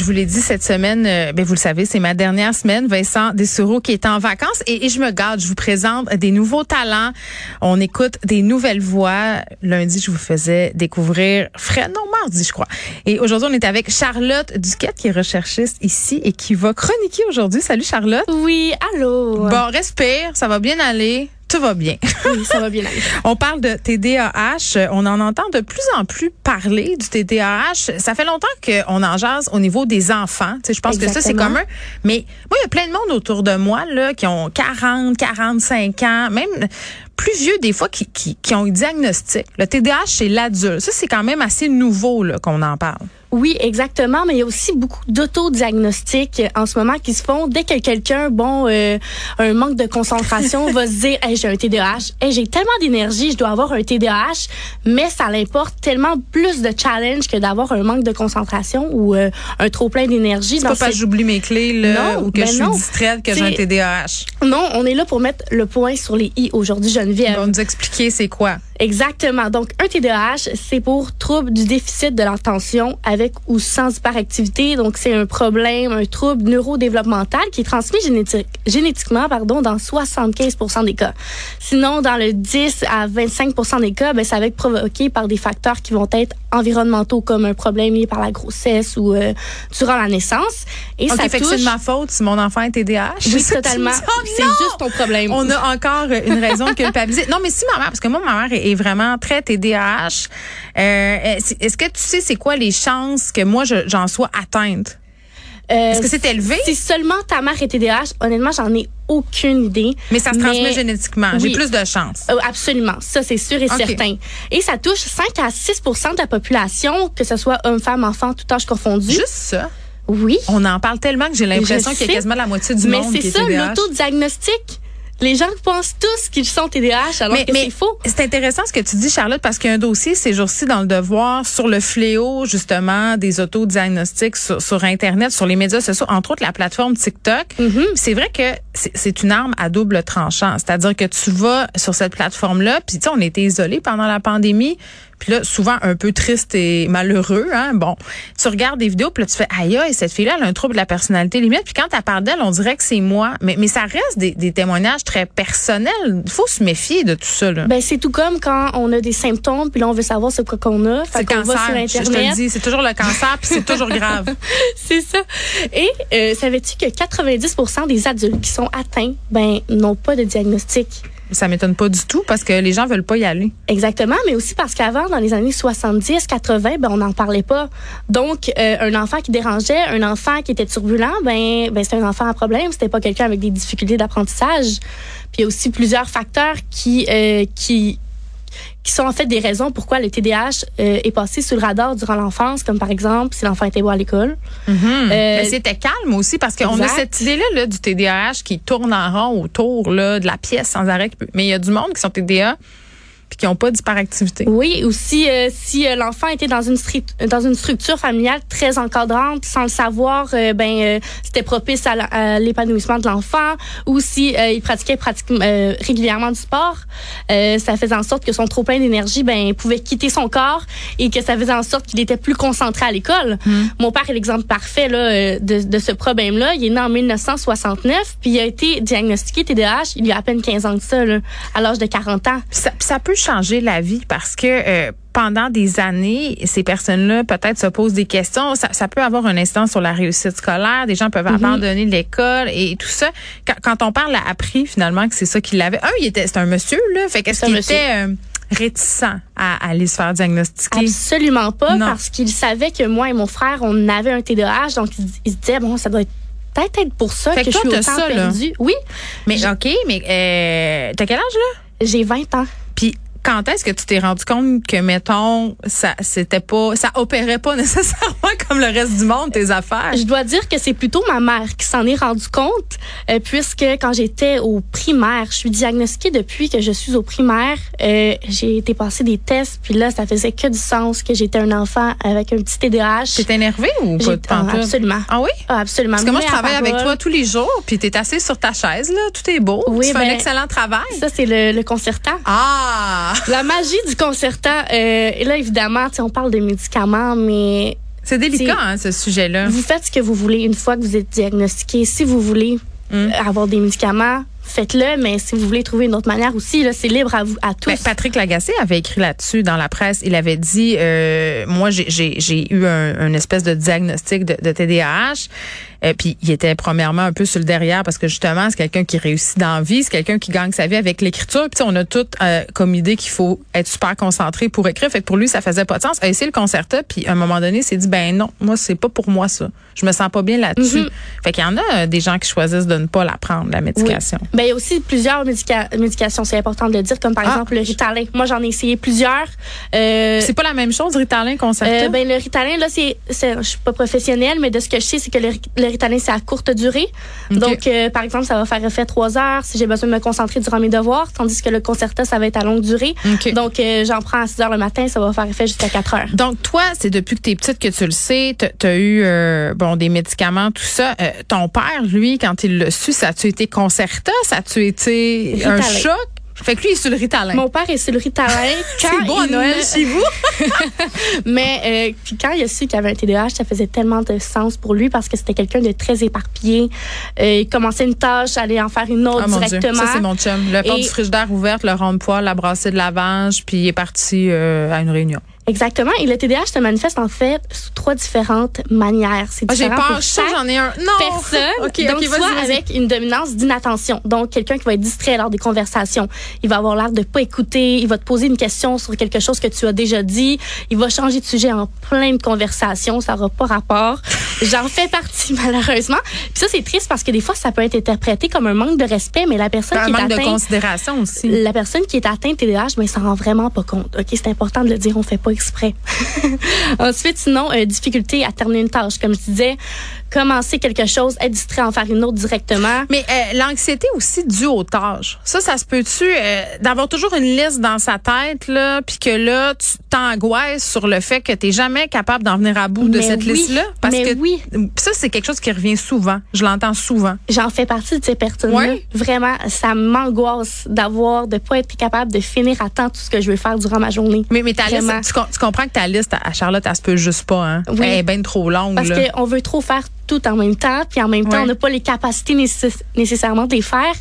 Je vous l'ai dit cette semaine, euh, ben vous le savez, c'est ma dernière semaine. Vincent Dessureau qui est en vacances et, et je me garde. Je vous présente des nouveaux talents. On écoute des nouvelles voix. Lundi, je vous faisais découvrir Fred, non mardi, je crois. Et aujourd'hui, on est avec Charlotte Duquette qui est recherchiste ici et qui va chroniquer aujourd'hui. Salut Charlotte. Oui, allô. Bon, respire, ça va bien aller? Tout va bien. Oui, ça va bien aller. On parle de TDAH. On en entend de plus en plus parler du TDAH. Ça fait longtemps qu'on en jase au niveau des enfants. Tu sais, je pense que ça, c'est commun. Mais moi, il y a plein de monde autour de moi là, qui ont 40, 45 ans, même plus vieux des fois, qui, qui, qui ont un diagnostic. Le TDAH chez l'adulte. Ça, c'est quand même assez nouveau qu'on en parle. Oui, exactement, mais il y a aussi beaucoup d'autodiagnostics en ce moment qui se font dès que quelqu'un, bon, euh, un manque de concentration, va se dire, hey, j'ai un TDAH, hey, j'ai tellement d'énergie, je dois avoir un TDAH, mais ça l'importe tellement plus de challenge que d'avoir un manque de concentration ou euh, un trop plein d'énergie. C'est pas parce que j'oublie mes clés là, Non, ou que ben je suis non. distraite que j'ai un TDAH. Non, on est là pour mettre le point sur les i aujourd'hui, Geneviève. On va nous expliquer c'est quoi. Exactement. Donc, un TDAH, c'est pour trouble du déficit de l'attention avec ou sans hyperactivité. Donc, c'est un problème, un trouble neurodéveloppemental qui est transmis génétique, génétiquement pardon, dans 75% des cas. Sinon, dans le 10 à 25% des cas, ben, ça va être provoqué par des facteurs qui vont être environnementaux comme un problème lié par la grossesse ou euh, durant la naissance. Et OK, ça fait que touche... c'est de ma faute si mon enfant est TDAH. Oui, que totalement. C'est juste ton problème. On a encore une raison de culpabiliser. Non, mais si ma mère, parce que moi, ma mère est est vraiment très TDAH, euh, est- est-ce que tu sais c'est quoi les chances que moi, je- j'en sois atteinte? Euh, Est-ce que c'est élevé? Si seulement ta mère est TDAH, honnêtement, j'en ai aucune idée. Mais ça se transmet génétiquement. J'ai plus de chances. Euh, absolument, ça c'est sûr et certain. Et ça touche 5 à 6% de la population, que ce soit homme, femme, enfant, tout âge confondu. Juste ça? Oui. On en parle tellement que j'ai l'impression qu'il y a quasiment la moitié du Mais monde qui c'est est ça, l'autodiagnostic. Les gens pensent tous qu'ils sont TDAH alors que c'est faux. C'est intéressant ce que tu dis, Charlotte, parce qu'il y a un dossier ces jours-ci dans le devoir sur le fléau, justement, des autodiagnostics sur, sur Internet, sur les médias sociaux, entre autres la plateforme TikTok. Mhm. C'est vrai que c'est- c'est une arme à double tranchant. C'est-à-dire que tu vas sur cette plateforme-là, puis tu sais, on était isolés pendant la pandémie. Puis là, souvent un peu triste et malheureux, hein. Bon, tu regardes des vidéos, puis là, tu fais, aïe, aïe, cette fille-là, elle a un trouble de la personnalité limite. Puis quand tu parles d'elle, on dirait que c'est moi. Mais, mais ça reste des, des témoignages très personnels. Il faut se méfier de tout ça, là. Ben, c'est tout comme quand on a des symptômes, puis là, on veut savoir quoi qu'on a. C'est le va cancer. sur Je, je te le dis, c'est toujours le cancer, puis c'est toujours grave. C'est ça. Et euh, savais-tu que 90% des adultes qui sont atteints, ben, n'ont pas de diagnostic? Ça m'étonne pas du tout parce que les gens veulent pas y aller. Exactement, mais aussi parce qu'avant, dans les années 70, 80, ben, on n'en parlait pas. Donc, euh, un enfant qui dérangeait, un enfant qui était turbulent, ben, ben c'est un enfant à problème. C'était pas quelqu'un avec des difficultés d'apprentissage. Puis il y a aussi plusieurs facteurs qui, euh, qui, qui sont en fait des raisons pourquoi le TDAH euh, est passé sous le radar durant l'enfance, comme par exemple si l'enfant était beau à l'école. Mhm. Euh, Mais c'était calme aussi parce qu'on a cette idée-là là, du TDAH qui tourne en rond autour là, de la pièce sans arrêt. Mais il y a du monde qui sont TDA puis qui n'ont pas d'hyperactivité. Oui, aussi euh, si euh, l'enfant était dans une dans une structure familiale très encadrante, sans le savoir, euh, ben euh, c'était propice à l'épanouissement de l'enfant. Ou si euh, il pratiquait pratique- euh, régulièrement du sport, euh, ça faisait en sorte que son trop plein d'énergie, ben pouvait quitter son corps et que ça faisait en sorte qu'il était plus concentré à l'école. Mon père est l'exemple parfait là de, de ce problème-là. Il est né en 1969, puis il a été diagnostiqué TDAH il y a à peine 15 ans de ça, là, à l'âge de 40 ans. Ça peut changer la vie parce que euh, pendant des années, ces personnes-là peut-être se posent des questions. Ça, ça peut avoir un incidence sur la réussite scolaire. Des gens peuvent abandonner l'école et tout ça. Quand, quand on parle, a appris finalement que c'est ça qu'il avait. Un, il était, c'est un monsieur là. Fait qu'est-ce qu'il était euh, réticent à, à aller se faire diagnostiquer? Absolument pas, Non. parce qu'il savait que moi et mon frère, on avait un TDAH, donc il, il se disait, bon, ça doit être peut-être être pour ça Fait que, que toi, je suis autant ça, là. perdue. Oui, Mais ok, mais euh, t'as quel âge là? j'ai 20 ans. Quand est-ce que tu t'es rendu compte que, mettons, ça, c'était pas, ça opérait pas nécessairement comme le reste du monde, tes affaires? Je dois dire que c'est plutôt ma mère qui s'en est rendu compte, euh, puisque quand j'étais au primaire, je suis diagnostiquée depuis que je suis au primaire. Euh, j'ai été passer des tests, puis là, ça faisait que du sens que j'étais un enfant avec un petit TDAH. T'es énervé ou pas? De ah, absolument. Ah oui? Ah, absolument. Parce que moi, je travaille avec toi tous les jours, puis t'es assis sur ta chaise, là. Tout est beau. Oui, tu fais un ben, excellent travail. Ça, c'est le, le concertant. Ah! La magie du concertant. euh, et là, évidemment, on parle de médicaments, mais C'est délicat, hein, ce sujet-là. vous faites ce que vous voulez une fois que vous êtes diagnostiqué. Si vous voulez Mm. avoir des médicaments, faites-le, mais si vous voulez trouver une autre manière aussi, là, c'est libre à vous, à tous. Ben, Patrick Lagacé avait écrit là-dessus dans la presse. Il avait dit, euh, moi, j'ai- eu un, un espèce de diagnostic de, de TDAH. Euh, puis il était premièrement un peu sur le derrière parce que justement, c'est quelqu'un qui réussit dans la vie, c'est quelqu'un qui gagne sa vie avec l'écriture. Puis tu sais, on a tout euh, comme idée qu'il faut être super concentré pour écrire. Fait que pour lui, ça faisait pas de sens. Il a essayé le concerta, puis à un moment donné, il s'est dit, ben non, moi, c'est pas pour moi ça. Je me sens pas bien là-dessus. Mhm. Fait qu'il y en a euh, des gens qui choisissent de ne pas la prendre, la médication. Ben, il y a aussi plusieurs médica- médications, c'est important de le dire, comme par Ah. exemple le Ritalin. Moi, j'en ai essayé plusieurs. Euh, C'est pas la même chose, Ritalin, concerta? euh, ben, le Ritalin, là, c'est, je suis pas professionnelle, mais de ce que je sais, c'est que le C'est à courte durée. Donc, euh, par exemple, ça va faire effet trois heures si j'ai besoin de me concentrer durant mes devoirs, tandis que le Concerta, ça va être à longue durée. Donc, euh, j'en prends à 6 heures le matin, ça va faire effet jusqu'à 4 heures. Donc toi, c'est depuis que tu es petite que tu le sais, tu as eu euh, bon des médicaments, tout ça. Ton père, lui, quand il l'a su, ça a-tu été concerta, ça a-tu été un choc? Fait que lui, il est sur le Ritalin. Mon père est sur le Ritalin. c'est beau à Noël me- chez vous? Mais euh, puis quand il a su qu'il avait un TDAH, ça faisait tellement de sens pour lui parce que c'était quelqu'un de très éparpillé. Euh, il commençait une tâche, allait en faire une autre Ah mon Dieu, directement. ça c'est mon chum. Le porte Et- du frigidaire ouverte, le rond de poêle, la brassée de lavage, puis il est parti euh, à une réunion. Exactement. Et le TDAH se manifeste en fait sous trois différentes manières. C'est Ah, j'ai différent peur, pour j'en ai un. Non! personne. OK, donc, OK, soit vas-y, vas-y. avec une dominance d'inattention. Donc, quelqu'un qui va être distrait lors des conversations. Il va avoir l'air de pas écouter. Il va te poser une question sur quelque chose que tu as déjà dit. Il va changer de sujet en plein de conversations. Ça n'aura pas rapport. J'en fais partie, malheureusement. Puis ça, c'est triste parce que des fois, ça peut être interprété comme un manque de respect, mais la personne Un qui est manque de atteinte considération aussi. la personne qui est atteinte TDAH, ben, s'en rend vraiment pas compte. OK, c'est important de le dire, on fait pas Ensuite, sinon, euh, difficulté à terminer une tâche. Comme je disais, commencer quelque chose, être distrait, en faire une autre directement. Mais euh, l'anxiété aussi due aux tâches. Ça, ça se peut-tu euh, d'avoir toujours une liste dans sa tête là, puis que là tu t'angoisses sur le fait que t'es jamais capable d'en venir à bout de cette oui, liste-là, parce mais que oui. ça c'est quelque chose qui revient souvent. Je l'entends souvent. J'en fais partie de ces personnes-là. Vraiment, ça m'angoisse d'avoir, de pas être capable de finir à temps tout ce que je veux faire durant ma journée. Mais, mais ta Vraiment. liste, tu, com- tu comprends que ta liste à Charlotte, elle se peut juste pas. Hein? Oui. Elle est bien trop longue. Parce qu'on veut trop faire tout en même temps, puis en même temps, Ouais. on n'a pas les capacités nécess- nécessairement de les faire.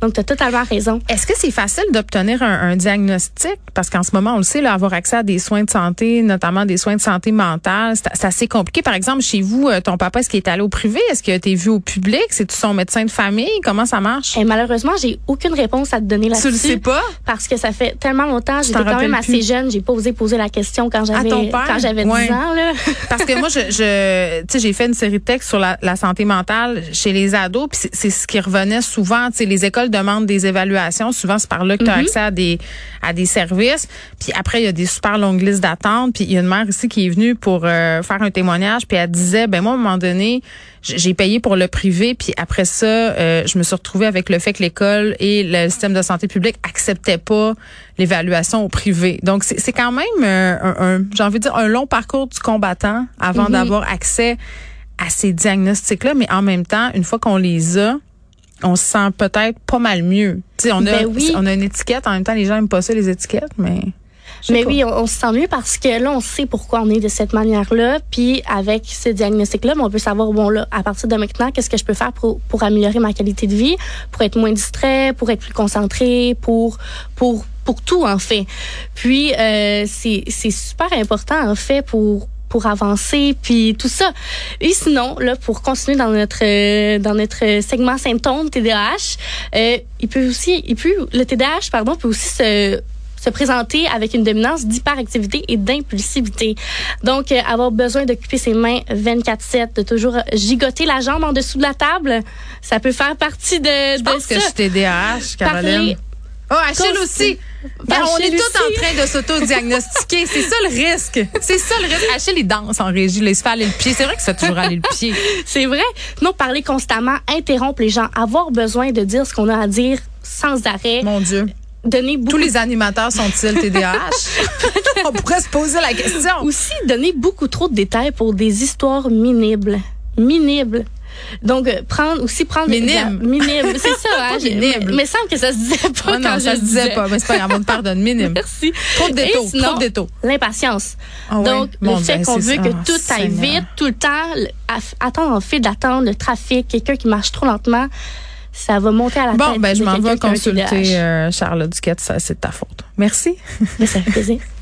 Donc, tu as totalement raison. Est-ce que c'est facile d'obtenir un, un diagnostic? Parce qu'en ce moment, on le sait, là, avoir accès à des soins de santé, notamment des soins de santé mentale, c'est assez compliqué. Par exemple, chez vous, euh, ton papa, est-ce qu'il est allé au privé? Est-ce qu'il a été vu au public? C'est-tu son médecin de famille? Comment ça marche? Et malheureusement, j'ai aucune réponse à te donner là-dessus. tu le sais pas? Parce que ça fait tellement longtemps, j'étais quand même assez plus? jeune, j'ai pas osé poser la question quand j'avais quand j'avais 10 Ouais. ans là. Parce que moi, je, je tu sais, j'ai fait une série de textes sur la, la santé mentale chez les ados, puis c'est- ce qui revenait souvent. Tu sais, les écoles demandent des évaluations. Souvent, c'est par là que tu as Mhm. accès à des à des services. Puis après, il y a des super longues listes d'attente. Puis il y a une mère ici qui est venue pour euh, faire un témoignage, puis elle disait, ben moi, à un moment donné, j'ai payé pour le privé, puis après ça, euh, je me suis retrouvée avec le fait que l'école et le système de santé publique acceptaient pas l'évaluation au privé. Donc c'est quand même euh, un, un- j'ai envie de dire un long parcours du combattant avant Mhm. d'avoir accès à ces diagnostics-là, mais en même temps, une fois qu'on les a, on se sent peut-être pas mal mieux. Tu sais, on a Ben oui. on a une étiquette. En même temps, les gens aiment pas ça les étiquettes, mais Mais pas. oui, on, on se sent mieux parce que là, on sait pourquoi on est de cette manière-là. Puis avec ce diagnostic-là, ben, on peut savoir, bon, là, à partir de maintenant, qu'est-ce que je peux faire pour, pour améliorer ma qualité de vie, pour être moins distrait, pour être plus concentré, pour, pour, pour tout, en fait. Puis, euh, c'est c'est super important, en fait, pour pour avancer puis tout ça. Et sinon là pour continuer dans notre euh, dans notre segment symptômes TDAH, euh, il peut aussi il peut le TDAH pardon peut aussi se se présenter avec une dominance d'hyperactivité et d'impulsivité. Donc, euh, avoir besoin d'occuper ses mains 24-7, de toujours gigoter la jambe en dessous de la table, ça peut faire partie de, je de pense que je suis TDAH, Parler- Caroline. Oh, Achille aussi. Ben, on est tous en train de s'auto-diagnostiquer. C'est ça le risque. C'est ça le risque. Achille, il danse en régie. Il se fait aller le pied. C'est vrai que ça toujours aller le pied. C'est vrai. Non, parler constamment, interrompre les gens, avoir besoin de dire ce qu'on a à dire sans arrêt, Mon Dieu. donner beaucoup Tous les animateurs sont-ils TDAH? on pourrait se poser la question. aussi donner beaucoup trop de détails pour des histoires minibles. Minibles. Donc, euh, prendre aussi prendre Minime. minime, c'est ça. Hein, minible. mais, semble que ça se disait pas Ah quand non, je ça se disait pas. Mais c'est pas grave, on te pardonne. Minime. Merci. Trop de détaux. sinon, Trop de détaux. L'impatience. Ah ouais? Donc, Mon le fait qu'on veut que Ah, tout aille vite, tout le temps, attendre en file d'attente, le trafic, quelqu'un qui marche trop lentement, ça va monter à la Bon, tête. ben, je m'en vais consulter euh, Charlotte Duquette. Ça, c'est de ta faute. Merci. Mais ça fait plaisir.